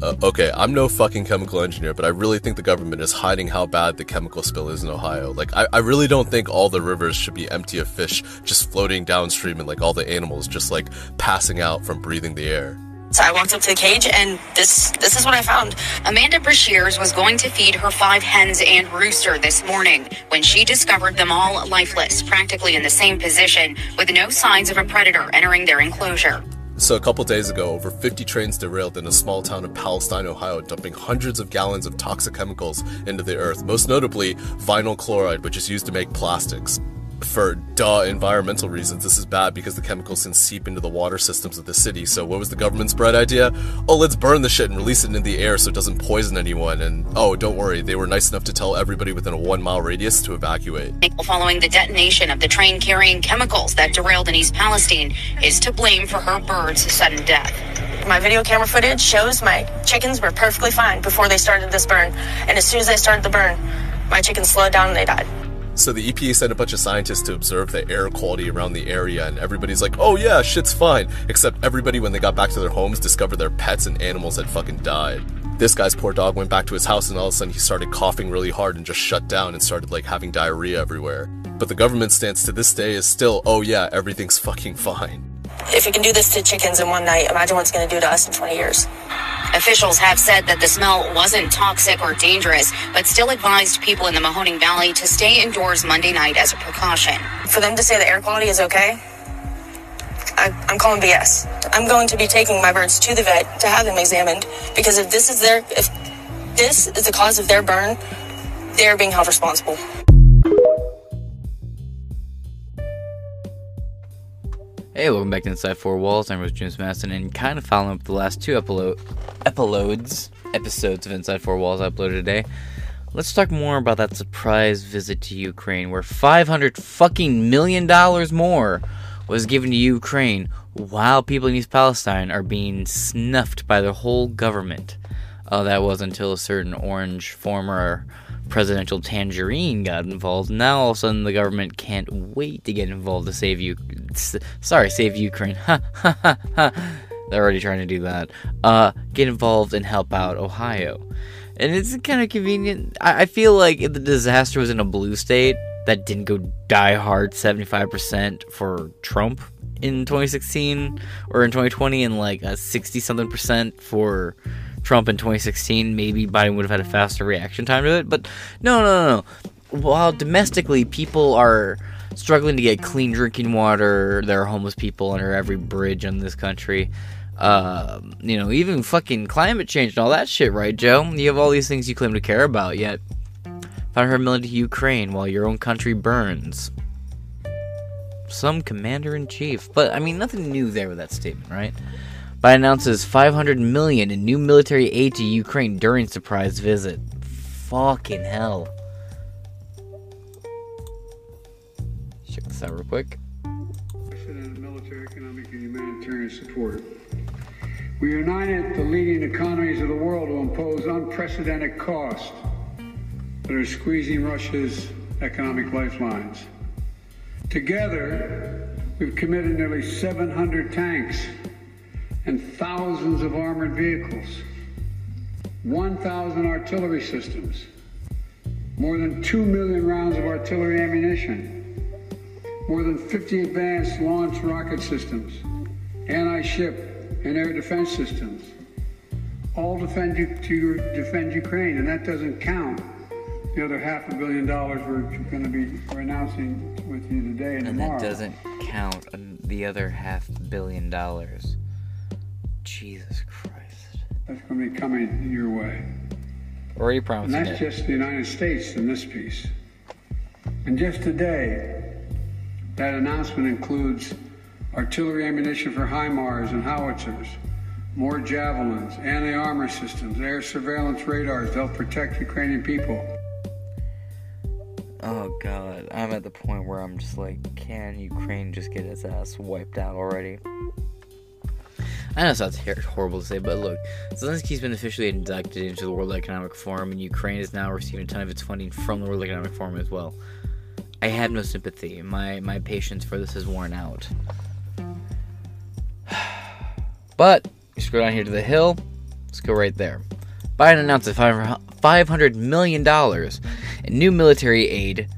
Uh, okay, I'm no fucking chemical engineer, but I really think the government is hiding how bad the chemical spill is in Ohio. Like, I, I really don't think all the rivers should be empty of fish just floating downstream and like all the animals just like passing out from breathing the air. So I walked up to the cage and this this is what I found. Amanda Brashears was going to feed her five hens and rooster this morning when she discovered them all lifeless, practically in the same position, with no signs of a predator entering their enclosure. So, a couple days ago, over 50 trains derailed in a small town of Palestine, Ohio, dumping hundreds of gallons of toxic chemicals into the earth, most notably vinyl chloride, which is used to make plastics for duh environmental reasons, this is bad because the chemicals can seep into the water systems of the city. So, what was the government's bright idea? Oh, let's burn the shit and release it into the air so it doesn't poison anyone. And oh, don't worry, they were nice enough to tell everybody within a one mile radius to evacuate. Following the detonation of the train carrying chemicals that derailed in East Palestine, is to blame for her bird's sudden death. My video camera footage shows my chickens were perfectly fine before they started this burn. And as soon as they started the burn, my chickens slowed down and they died. So the EPA sent a bunch of scientists to observe the air quality around the area, and everybody's like, oh yeah, shit's fine. Except everybody, when they got back to their homes, discovered their pets and animals had fucking died. This guy's poor dog went back to his house, and all of a sudden he started coughing really hard and just shut down and started like having diarrhea everywhere. But the government stance to this day is still, oh yeah, everything's fucking fine. If you can do this to chickens in one night, imagine what it's going to do to us in 20 years. Officials have said that the smell wasn't toxic or dangerous, but still advised people in the Mahoning Valley to stay indoors Monday night as a precaution. For them to say the air quality is okay, I, am calling BS. I'm going to be taking my birds to the vet to have them examined because if this is their, if this is the cause of their burn, they are being held responsible. Hey, welcome back to Inside Four Walls. I'm Rose James Masson, and kind of following up the last two episodes episodes of Inside Four Walls I uploaded today. Let's talk more about that surprise visit to Ukraine, where 500 fucking million dollars more was given to Ukraine, while people in East Palestine are being snuffed by their whole government. Oh, that was until a certain orange former presidential tangerine got involved. Now all of a sudden the government can't wait to get involved to save you. Sorry, save Ukraine. They're already trying to do that. Uh, get involved and help out Ohio. And it's kind of convenient. I, I feel like if the disaster was in a blue state, that didn't go die hard 75% for Trump in 2016 or in 2020 and like a 60 something percent for Trump in 2016, maybe Biden would have had a faster reaction time to it. But no, no, no, no. While domestically people are struggling to get clean drinking water, there are homeless people under every bridge in this country. Uh, you know, even fucking climate change and all that shit, right, Joe? You have all these things you claim to care about, yet 500 million to Ukraine while your own country burns. Some commander in chief. But, I mean, nothing new there with that statement, right? Biden announces 500 million in new military aid to Ukraine during surprise visit. Fucking hell. Check this out real quick. Military, economic, and humanitarian support. We united the leading economies of the world to impose unprecedented costs that are squeezing Russia's economic lifelines. Together, we've committed nearly 700 tanks and thousands of armored vehicles, 1,000 artillery systems, more than 2 million rounds of artillery ammunition, more than 50 advanced launch rocket systems, anti-ship and air defense systems, all defend to defend Ukraine, and that doesn't count the other half a billion dollars we're going to be we're announcing with you today and, and tomorrow. that doesn't count the other half billion dollars. Jesus Christ. That's going to be coming your way. Already promising And that's it. just the United States in this piece. And just today, that announcement includes artillery ammunition for HIMARS and howitzers, more javelins, anti-armor systems, air surveillance radars. They'll protect Ukrainian people. Oh god, I'm at the point where I'm just like, can Ukraine just get its ass wiped out already? I know it sounds horrible to say, but look, Zelensky's been officially inducted into the World Economic Forum, and Ukraine is now receiving a ton of its funding from the World Economic Forum as well. I have no sympathy. My my patience for this is worn out. But you scroll down here to the hill. Let's go right there. Biden announces $500 million in new military aid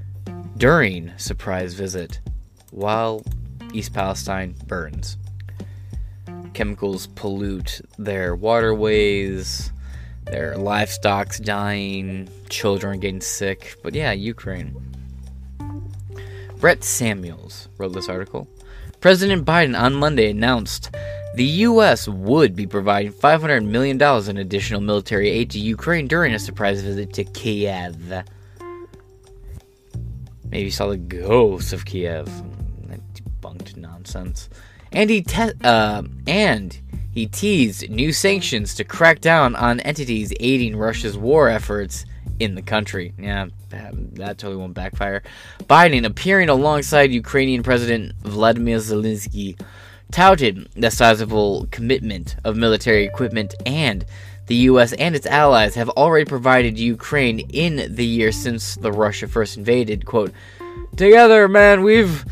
during surprise visit while East Palestine burns. Chemicals pollute their waterways, their livestock's dying, children getting sick. But yeah, Ukraine. Brett Samuels wrote this article. President Biden on Monday announced the U.S. would be providing $500 million in additional military aid to Ukraine during a surprise visit to Kiev. Maybe saw the ghost of Kiev. That debunked nonsense. And he te- uh, and he teased new sanctions to crack down on entities aiding Russia's war efforts in the country. Yeah, that totally won't backfire. Biden, appearing alongside Ukrainian President Vladimir Zelensky, touted the sizable commitment of military equipment and the US and its allies have already provided Ukraine in the year since the Russia first invaded. Quote, Together, man, we've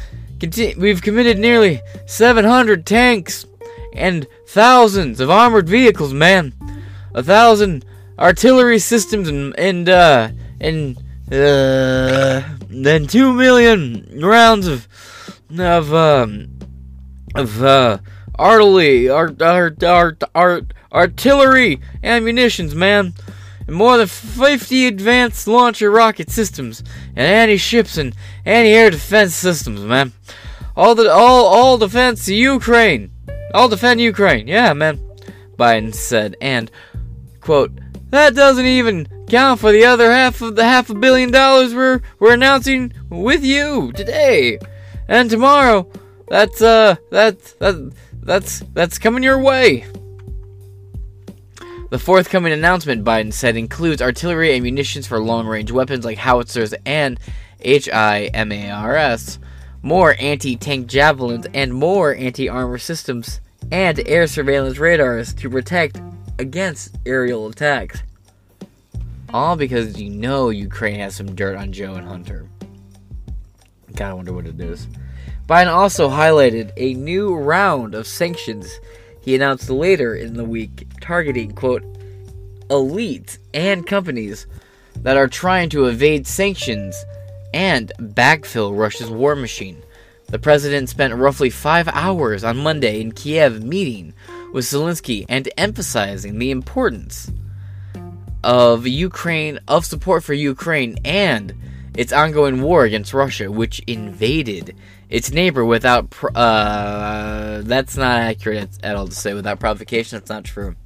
we've committed nearly 700 tanks and thousands of armored vehicles, man. A thousand artillery systems and and uh and uh then two million rounds of of um of uh artillery art art art art artillery ammunitions, man. And more than 50 advanced launcher rocket systems and anti-ships and anti-air defense systems, man. All the all all defense Ukraine. All defend Ukraine. Yeah, man. Biden said and quote that doesn't even count for the other half of the half a billion dollars we're we're announcing with you today and tomorrow. That's uh that's that that's that's coming your way. The forthcoming announcement, Biden said, includes artillery and munitions for long range weapons like howitzers and HIMARS, more anti tank javelins, and more anti armor systems, and air surveillance radars to protect against aerial attacks. All because you know Ukraine has some dirt on Joe and Hunter. I wonder what it is. Biden also highlighted a new round of sanctions he announced later in the week targeting, quote, elites and companies that are trying to evade sanctions and backfill Russia's war machine. The president spent roughly five hours on Monday in Kiev meeting with Zelensky and emphasizing the importance of Ukraine, of support for Ukraine and its ongoing war against Russia, which invaded its neighbor without. Uh, that's not accurate at all to say. Without provocation, that's not true.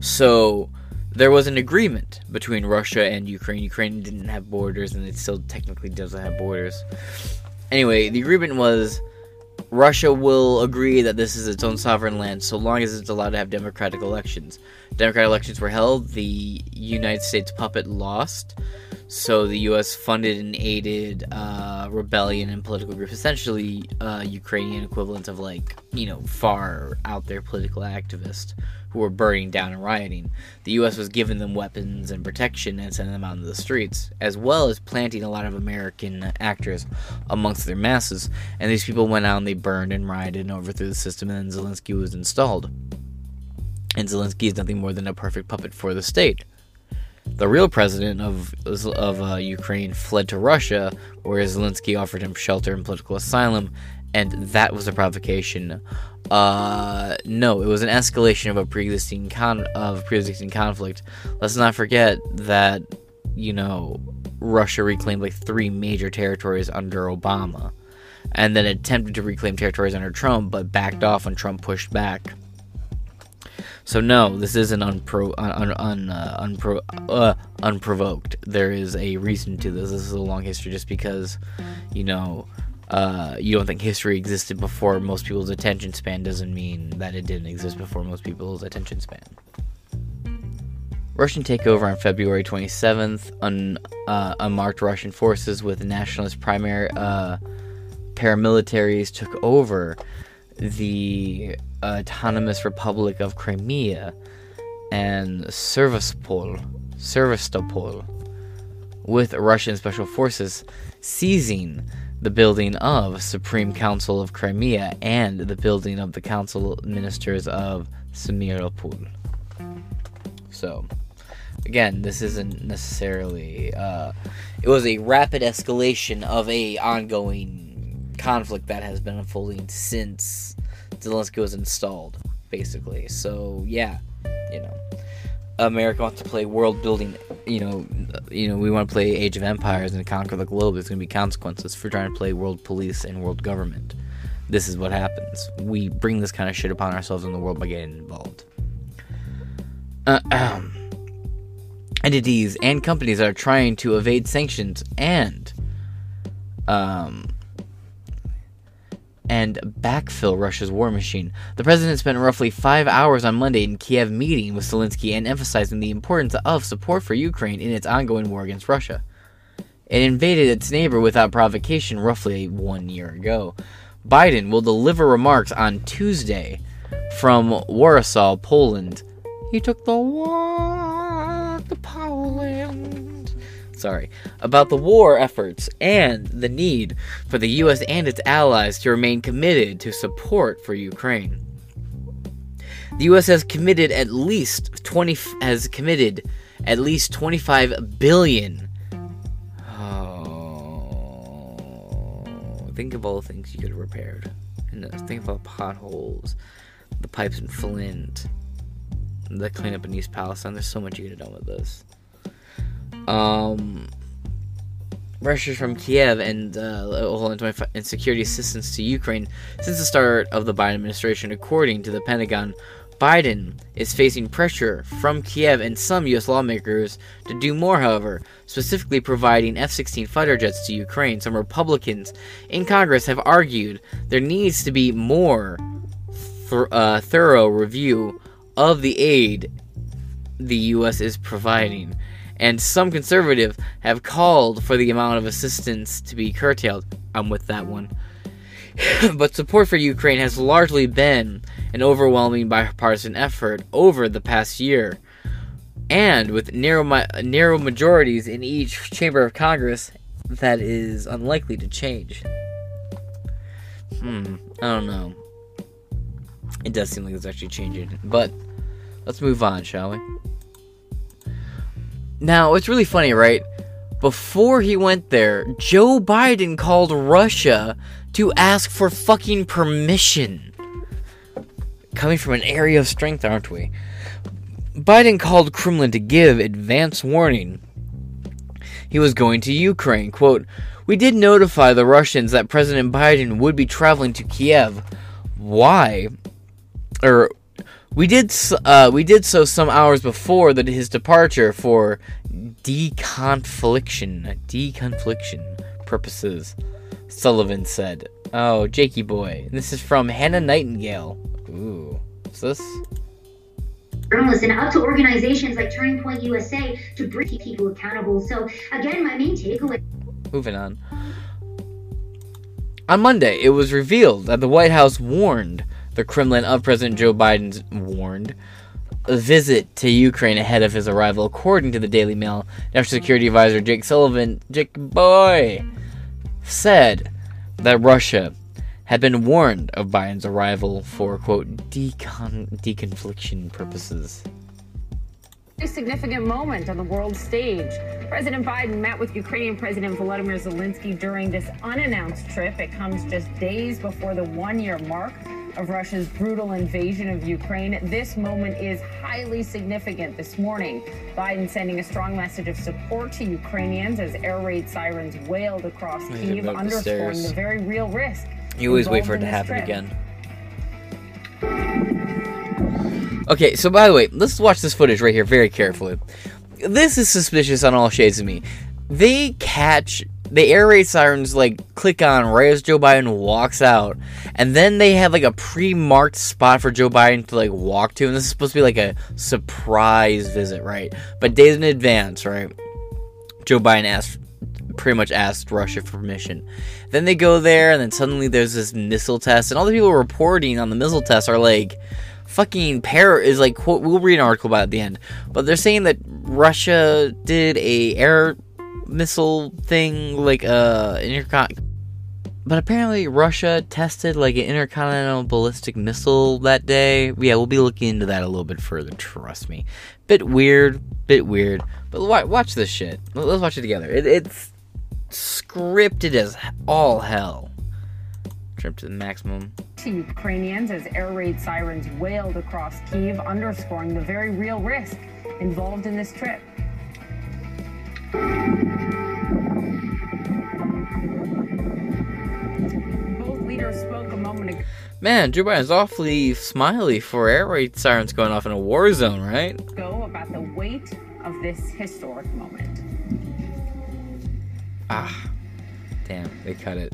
So there was an agreement between Russia and Ukraine. Ukraine didn't have borders, and it still technically doesn't have borders. Anyway, the agreement was Russia will agree that this is its own sovereign land so long as it's allowed to have democratic elections. Democratic elections were held, the United States puppet lost, so the U.S. funded and aided uh, rebellion and political groups, essentially uh, Ukrainian equivalent of like you know far out there political activists who were burning down and rioting. The U.S. was giving them weapons and protection and sending them out into the streets, as well as planting a lot of American actors amongst their masses. And these people went out and they burned and rioted and overthrew the system, and then Zelensky was installed. And Zelensky is nothing more than a perfect puppet for the state. The real president of of uh, Ukraine fled to Russia, where Zelensky offered him shelter and political asylum, and that was a provocation. Uh, no, it was an escalation of a pre-existing con of pre-existing conflict. Let's not forget that you know Russia reclaimed like three major territories under Obama, and then attempted to reclaim territories under Trump, but backed off when Trump pushed back. So no, this isn't unpro un, un, uh, unpro uh, unprovoked. There is a reason to this. This is a long history, just because you know uh, you don't think history existed before most people's attention span doesn't mean that it didn't exist before most people's attention span. Russian takeover on February 27th. Un, uh, unmarked Russian forces with nationalist primary uh, paramilitaries took over the autonomous Republic of Crimea and Sevastopol, with Russian special forces seizing the building of Supreme Council of Crimea and the building of the Council Ministers of Simferopol. So, again, this isn't necessarily. Uh, it was a rapid escalation of a ongoing conflict that has been unfolding since Zelensky was installed, basically. So yeah, you know, America wants to play world building. You know, you know, we want to play Age of Empires and conquer the globe. There's going to be consequences for trying to play world police and world government. This is what happens. We bring this kind of shit upon ourselves in the world by getting involved. Um, entities and companies are trying to evade sanctions and um, and backfill Russia's war machine. The president spent roughly five hours on Monday in Kiev meeting with Zelensky and emphasizing the importance of support for Ukraine in its ongoing war against Russia. It invaded its neighbor without provocation roughly one year ago. Biden will deliver remarks on Tuesday from Warsaw, Poland. He took the war to Poland. Sorry. About the war efforts and the need for the US and its allies to remain committed to support for Ukraine. The US has committed at least 20 has committed at least 25 billion oh, think of all the things you could have repaired. And uh, think of all the potholes, the pipes in Flint, the cleanup in East Palestine. There's so much you could have done with this. Um, Russia's from Kiev and uh, and security assistance to Ukraine since the start of the Biden administration, according to the Pentagon. Biden is facing pressure from Kiev and some U.S. lawmakers to do more, however, specifically providing F 16 fighter jets to Ukraine. Some Republicans in Congress have argued there needs to be more th- uh, thorough review of the aid the U.S. is providing. And some conservatives have called for the amount of assistance to be curtailed. I'm with that one. but support for Ukraine has largely been an overwhelming bipartisan effort over the past year. And with narrow, narrow majorities in each chamber of Congress, that is unlikely to change. Hmm, I don't know. It does seem like it's actually changing. But let's move on, shall we? Now, it's really funny, right? Before he went there, Joe Biden called Russia to ask for fucking permission. Coming from an area of strength, aren't we? Biden called Kremlin to give advance warning. He was going to Ukraine. Quote, We did notify the Russians that President Biden would be traveling to Kiev. Why? Or we did uh, we did so some hours before that his departure for deconfliction deconfliction purposes. Sullivan said. Oh, Jakey boy. This is from Hannah Nightingale. Ooh. What's this? journalists and up to organizations like Turning Point USA to bring people accountable. So again, my main takeaway. Moving on. On Monday, it was revealed that the White House warned the Kremlin of President Joe Biden's warned a visit to Ukraine ahead of his arrival, according to the Daily Mail. National Security Advisor Jake Sullivan, Jake Boy, said that Russia had been warned of Biden's arrival for, quote, decon- deconfliction purposes. A significant moment on the world stage. President Biden met with Ukrainian President Volodymyr Zelensky during this unannounced trip. It comes just days before the one year mark of Russia's brutal invasion of Ukraine. This moment is highly significant this morning. Biden sending a strong message of support to Ukrainians as air raid sirens wailed across Kiev, underscoring the, the, very real risk. You always wait for it to happen trip. again. Okay, so by the way, let's watch this footage right here very carefully. This is suspicious on all shades of me. They catch the air raid sirens like click on right as Joe Biden walks out, and then they have like a pre-marked spot for Joe Biden to like walk to, and this is supposed to be like a surprise visit, right? But days in advance, right? Joe Biden asked, pretty much asked Russia for permission. Then they go there, and then suddenly there's this missile test, and all the people reporting on the missile test are like fucking pair is like quote we'll read an article about it at the end but they're saying that russia did a air missile thing, like uh, intercon. but apparently Russia tested like an intercontinental ballistic missile that day. Yeah, we'll be looking into that a little bit further. Trust me. Bit weird, bit weird. But watch this shit. Let's watch it together. It, it's scripted as all hell. Trip to the maximum. To Ukrainians as air raid sirens wailed across Kiev, underscoring the very real risk involved in this trip. Man, Joe Biden's awfully smiley for air raid sirens going off in a war zone, right? Go about the weight of this historic moment. Ah, damn, they cut it.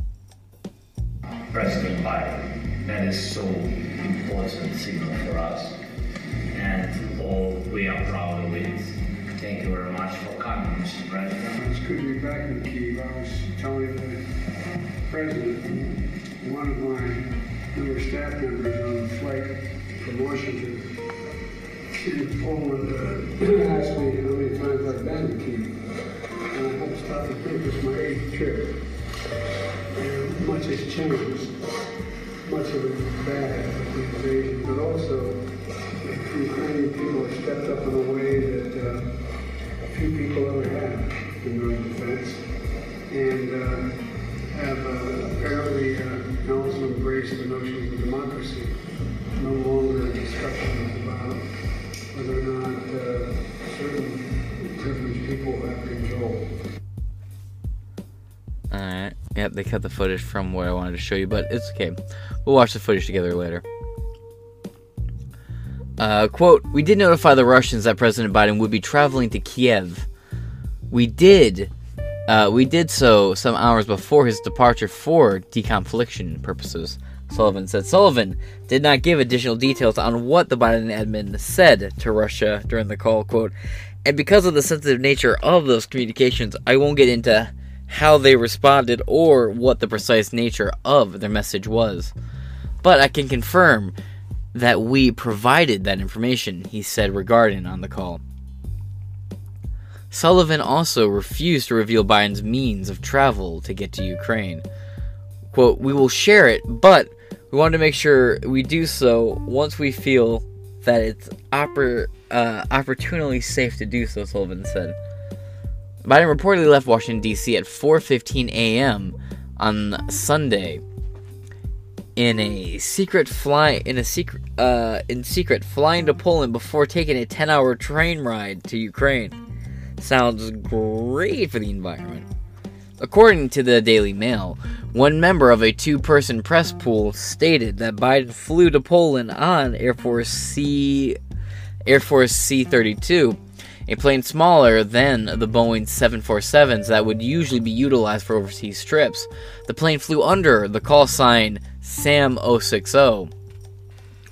President Biden, that is so important signal for us, and all we are proud It's good to be back in Kiev. I was telling the president, one of my newer staff members on the flight from Washington in Poland uh, asked me how many times I've been to Kiev. And I had to stop and think it's my eighth trip. And much has changed. Much of it bad, the invasion, but also the Ukrainian people have stepped up in a way that uh, few people ever have in their defense, and uh, have uh, apparently uh, also embraced the notions of democracy. No longer a discussion about whether or not uh, certain privileged people have control. Alright. Yep, they cut the footage from what I wanted to show you, but it's okay. We'll watch the footage together later. Uh, quote, we did notify the Russians that President Biden would be traveling to Kiev. We did, uh, we did so some hours before his departure for deconfliction purposes. Sullivan said Sullivan did not give additional details on what the Biden admin said to Russia during the call, quote, and because of the sensitive nature of those communications, I won't get into how they responded or what the precise nature of their message was. But I can confirm that we provided that information, he said regarding on the call. Sullivan also refused to reveal Biden's means of travel to get to Ukraine. Quote, We will share it, but we want to make sure we do so once we feel that it's oppor- uh, opportunely safe to do so, Sullivan said. Biden reportedly left Washington D.C. at 4:15 a.m. on Sunday in a secret fly in a secret uh, in secret flying to Poland before taking a 10-hour train ride to Ukraine. Sounds great for the environment. According to the Daily Mail, one member of a two-person press pool stated that Biden flew to Poland on Air Force C Air Force C-32 a plane smaller than the Boeing 747s that would usually be utilized for overseas trips. The plane flew under the call sign SAM 060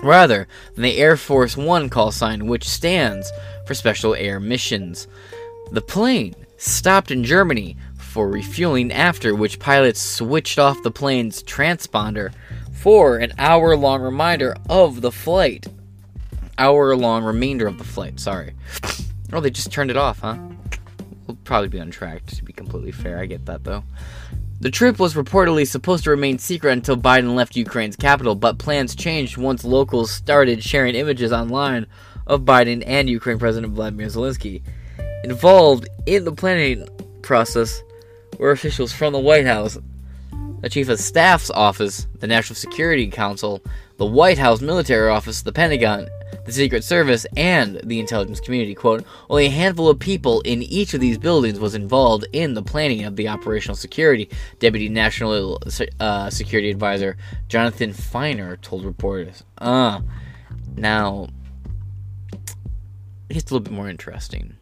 rather than the Air Force One call sign, which stands for Special Air Missions. The plane stopped in Germany for refueling, after which pilots switched off the plane's transponder for an hour long reminder of the flight. Hour long remainder of the flight, sorry. Oh, they just turned it off, huh? We'll probably be untracked, to be completely fair. I get that, though. The trip was reportedly supposed to remain secret until Biden left Ukraine's capital, but plans changed once locals started sharing images online of Biden and Ukraine President Vladimir Zelensky. Involved in the planning process were officials from the White House, the Chief of Staff's office, the National Security Council, the White House Military Office, the Pentagon, the Secret Service, and the intelligence community. Quote, only a handful of people in each of these buildings was involved in the planning of the operational security, Deputy National uh, Security Advisor Jonathan Finer told reporters. Uh, now, it gets a little bit more interesting.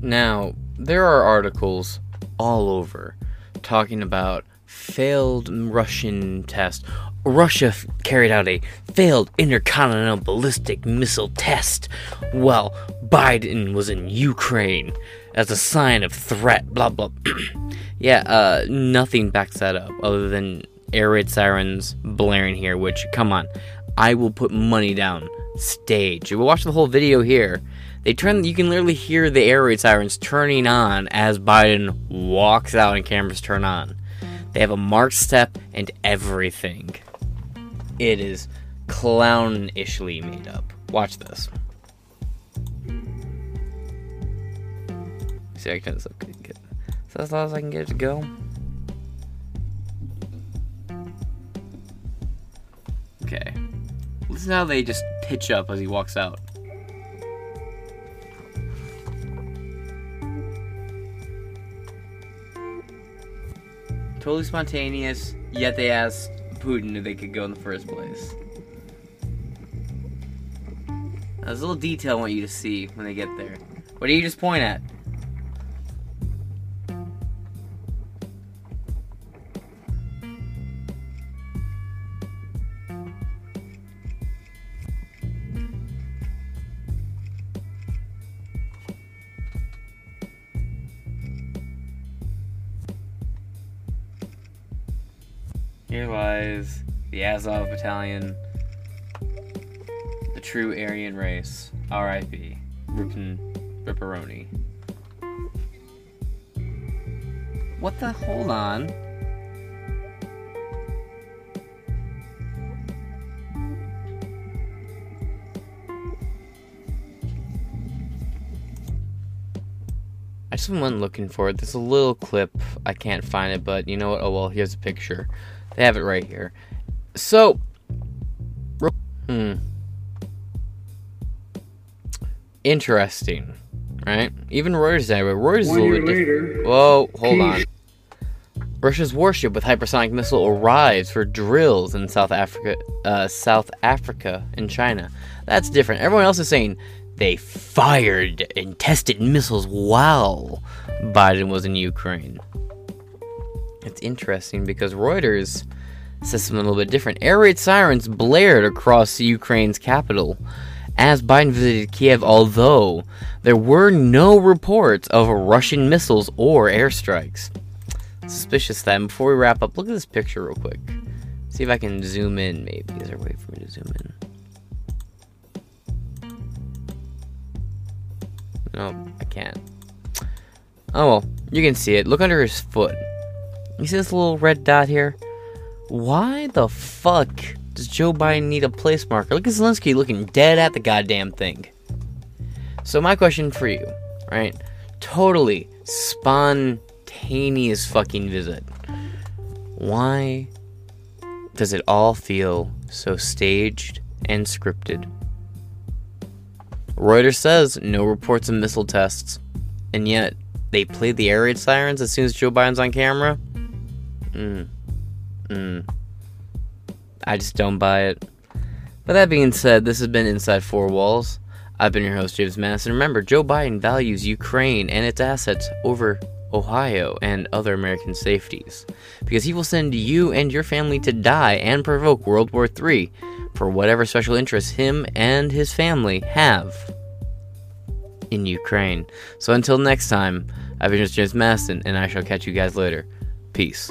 Now, there are articles all over talking about failed Russian test. Russia carried out a failed intercontinental ballistic missile test while Biden was in Ukraine as a sign of threat. Blah blah. yeah, uh, nothing backs that up other than air raid sirens blaring here. Which, come on, I will put money down. Stage. We'll watch the whole video here. They turn. You can literally hear the air raid sirens turning on as Biden walks out and cameras turn on. They have a marked step and everything. It is clownishly made up. Watch this. See, I can so get. So as long as I can get it to go. Okay. Listen how they just pitch up as he walks out. Totally spontaneous, yet they asked Putin if they could go in the first place. There's a little detail I want you to see when they get there. What do you just point at? The Azov Battalion, the true Aryan race. R.I.P. Ripperoni. What the? Hold on. I just went looking for it. There's a little clip. I can't find it, but you know what? Oh well, here's a picture. They have it right here. So, hmm. Interesting, right? Even Reuters did but Reuters is a little bit later, different. Whoa, hold on. Russia's warship with hypersonic missile arrives for drills in South Africa, uh, South Africa and China. That's different. Everyone else is saying they fired and tested missiles while Biden was in Ukraine. It's interesting because Reuters says something a little bit different. Air raid sirens blared across Ukraine's capital as Biden visited Kiev, although there were no reports of Russian missiles or airstrikes. Suspicious that. And before we wrap up, look at this picture real quick. See if I can zoom in, maybe. Is there a way for me to zoom in? No, I can't. Oh well, you can see it. Look under his foot. You see this little red dot here? Why the fuck does Joe Biden need a place marker? Look at Zelensky looking dead at the goddamn thing. So my question for you, right? Totally spontaneous fucking visit. Why does it all feel so staged and scripted? Reuters says no reports of missile tests, and yet they played the air raid sirens as soon as Joe Biden's on camera. Mm. Mm. I just don't buy it. But that being said, this has been Inside Four Walls. I've been your host, James Madison. Remember, Joe Biden values Ukraine and its assets over Ohio and other American safeties. Because he will send you and your family to die and provoke World War III for whatever special interests him and his family have in Ukraine. So until next time, I've been James Madison, and I shall catch you guys later. Peace.